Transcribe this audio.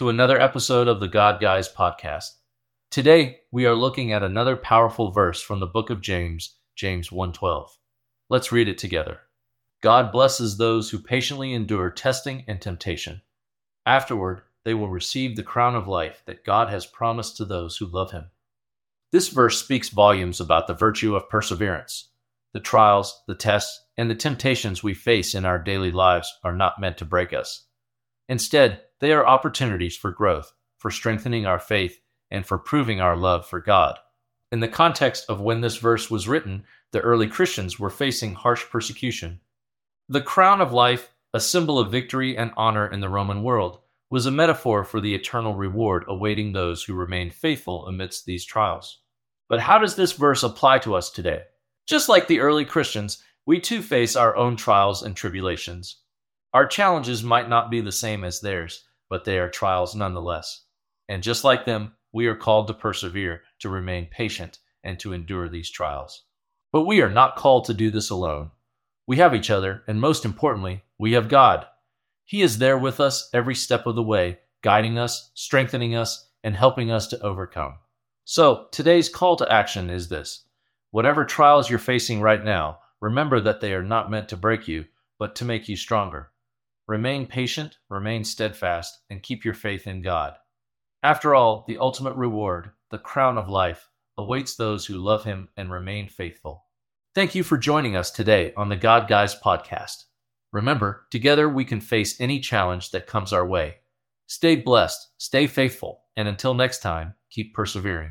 to another episode of the God Guys podcast. Today, we are looking at another powerful verse from the book of James, James 1:12. Let's read it together. God blesses those who patiently endure testing and temptation. Afterward, they will receive the crown of life that God has promised to those who love him. This verse speaks volumes about the virtue of perseverance. The trials, the tests, and the temptations we face in our daily lives are not meant to break us. Instead, they are opportunities for growth, for strengthening our faith, and for proving our love for God. In the context of when this verse was written, the early Christians were facing harsh persecution. The crown of life, a symbol of victory and honor in the Roman world, was a metaphor for the eternal reward awaiting those who remain faithful amidst these trials. But how does this verse apply to us today? Just like the early Christians, we too face our own trials and tribulations. Our challenges might not be the same as theirs, but they are trials nonetheless. And just like them, we are called to persevere, to remain patient, and to endure these trials. But we are not called to do this alone. We have each other, and most importantly, we have God. He is there with us every step of the way, guiding us, strengthening us, and helping us to overcome. So, today's call to action is this Whatever trials you're facing right now, remember that they are not meant to break you, but to make you stronger. Remain patient, remain steadfast, and keep your faith in God. After all, the ultimate reward, the crown of life, awaits those who love Him and remain faithful. Thank you for joining us today on the God Guys podcast. Remember, together we can face any challenge that comes our way. Stay blessed, stay faithful, and until next time, keep persevering.